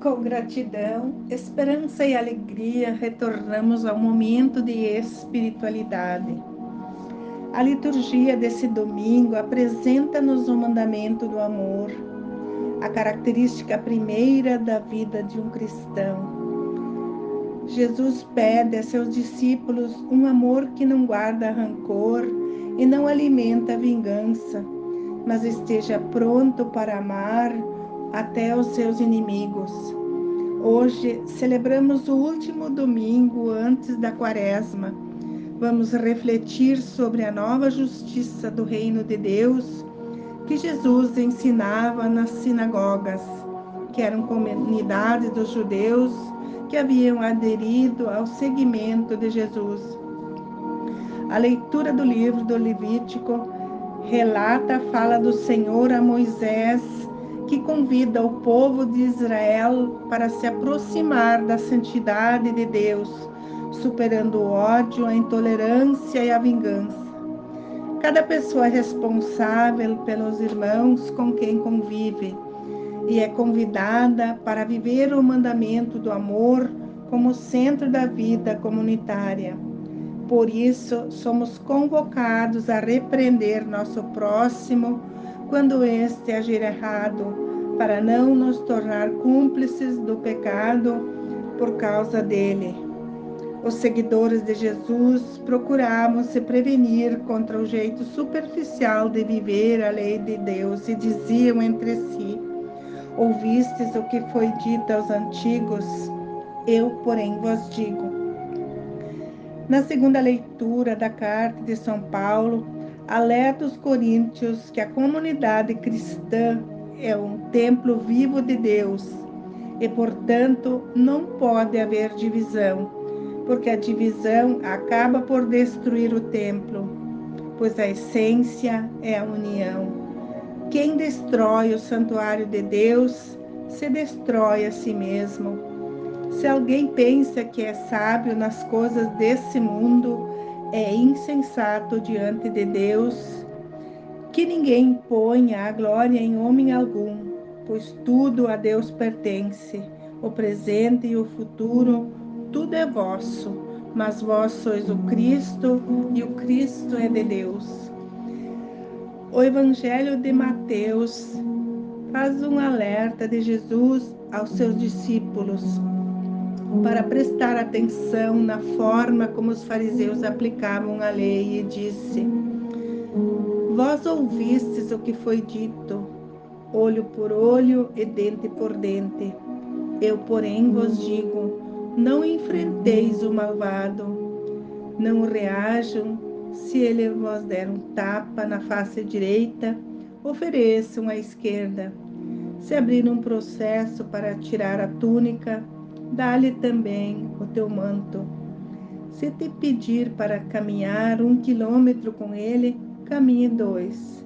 Com gratidão, esperança e alegria, retornamos ao momento de espiritualidade. A liturgia desse domingo apresenta-nos o mandamento do amor, a característica primeira da vida de um cristão. Jesus pede a seus discípulos um amor que não guarda rancor e não alimenta vingança, mas esteja pronto para amar até os seus inimigos. Hoje celebramos o último domingo antes da quaresma. Vamos refletir sobre a nova justiça do reino de Deus que Jesus ensinava nas sinagogas, que eram comunidades dos judeus que haviam aderido ao seguimento de Jesus. A leitura do livro do Levítico relata a fala do Senhor a Moisés que convida o povo de Israel para se aproximar da santidade de Deus, superando o ódio, a intolerância e a vingança. Cada pessoa é responsável pelos irmãos com quem convive e é convidada para viver o mandamento do amor como centro da vida comunitária. Por isso, somos convocados a repreender nosso próximo quando este agir errado, para não nos tornar cúmplices do pecado por causa dele. Os seguidores de Jesus procuravam se prevenir contra o jeito superficial de viver a lei de Deus e diziam entre si: Ouvistes o que foi dito aos antigos? Eu, porém, vos digo. Na segunda leitura da carta de São Paulo, alerta os coríntios que a comunidade cristã é um templo vivo de Deus e, portanto, não pode haver divisão, porque a divisão acaba por destruir o templo, pois a essência é a união. Quem destrói o santuário de Deus se destrói a si mesmo. Se alguém pensa que é sábio nas coisas desse mundo, é insensato diante de Deus que ninguém ponha a glória em homem algum, pois tudo a Deus pertence, o presente e o futuro, tudo é vosso, mas vós sois o Cristo e o Cristo é de Deus. O Evangelho de Mateus faz um alerta de Jesus aos seus discípulos para prestar atenção na forma como os fariseus aplicavam a lei e disse: Vós ouvistes o que foi dito, olho por olho e dente por dente. Eu, porém, vos digo: não enfrenteis o malvado, não reajam se ele vos der um tapa na face direita, ofereçam à esquerda. Se abrir um processo para tirar a túnica, dá-lhe também o teu manto. Se te pedir para caminhar um quilômetro com ele, caminhe dois.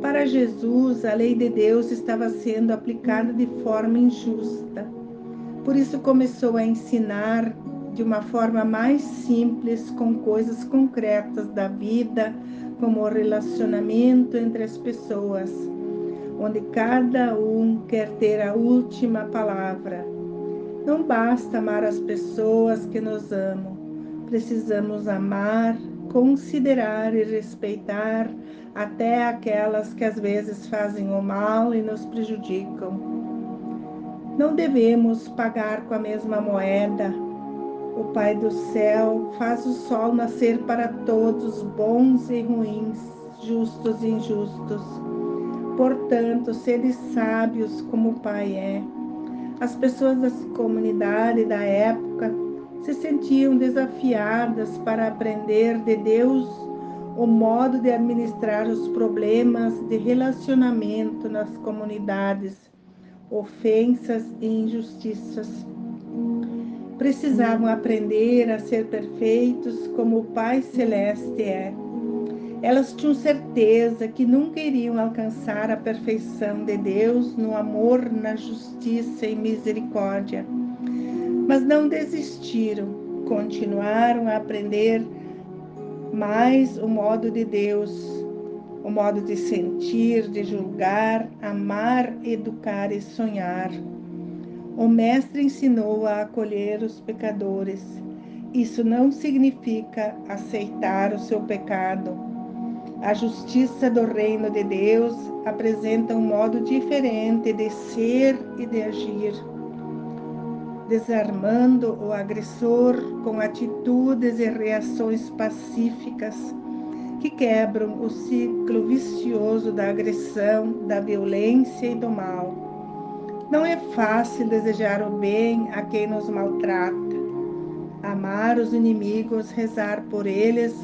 Para Jesus, a lei de Deus estava sendo aplicada de forma injusta. Por isso começou a ensinar de uma forma mais simples, com coisas concretas da vida, como o relacionamento entre as pessoas, onde cada um quer ter a última palavra não basta amar as pessoas que nos amam, precisamos amar, considerar e respeitar até aquelas que às vezes fazem o mal e nos prejudicam. Não devemos pagar com a mesma moeda. O Pai do céu faz o sol nascer para todos, bons e ruins, justos e injustos. Portanto, sede sábios como o Pai é as pessoas da comunidade da época se sentiam desafiadas para aprender de Deus o modo de administrar os problemas de relacionamento nas comunidades, ofensas e injustiças. Precisavam aprender a ser perfeitos como o Pai Celeste é. Elas tinham certeza que nunca iriam alcançar a perfeição de Deus no amor, na justiça e misericórdia. Mas não desistiram, continuaram a aprender mais o modo de Deus, o modo de sentir, de julgar, amar, educar e sonhar. O Mestre ensinou a acolher os pecadores. Isso não significa aceitar o seu pecado. A justiça do reino de Deus apresenta um modo diferente de ser e de agir, desarmando o agressor com atitudes e reações pacíficas que quebram o ciclo vicioso da agressão, da violência e do mal. Não é fácil desejar o bem a quem nos maltrata, amar os inimigos, rezar por eles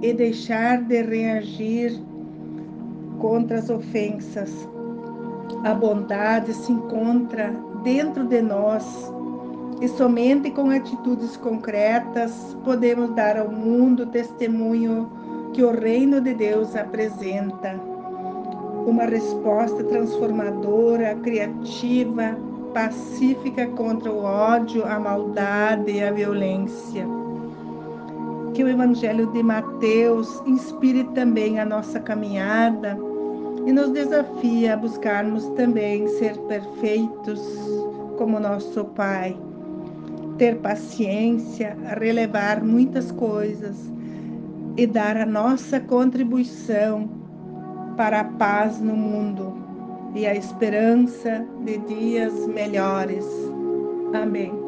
e deixar de reagir contra as ofensas. A bondade se encontra dentro de nós e somente com atitudes concretas podemos dar ao mundo testemunho que o reino de Deus apresenta uma resposta transformadora, criativa, pacífica contra o ódio, a maldade e a violência. Que o Evangelho de Mateus inspire também a nossa caminhada e nos desafie a buscarmos também ser perfeitos como nosso Pai, ter paciência, relevar muitas coisas e dar a nossa contribuição para a paz no mundo e a esperança de dias melhores. Amém.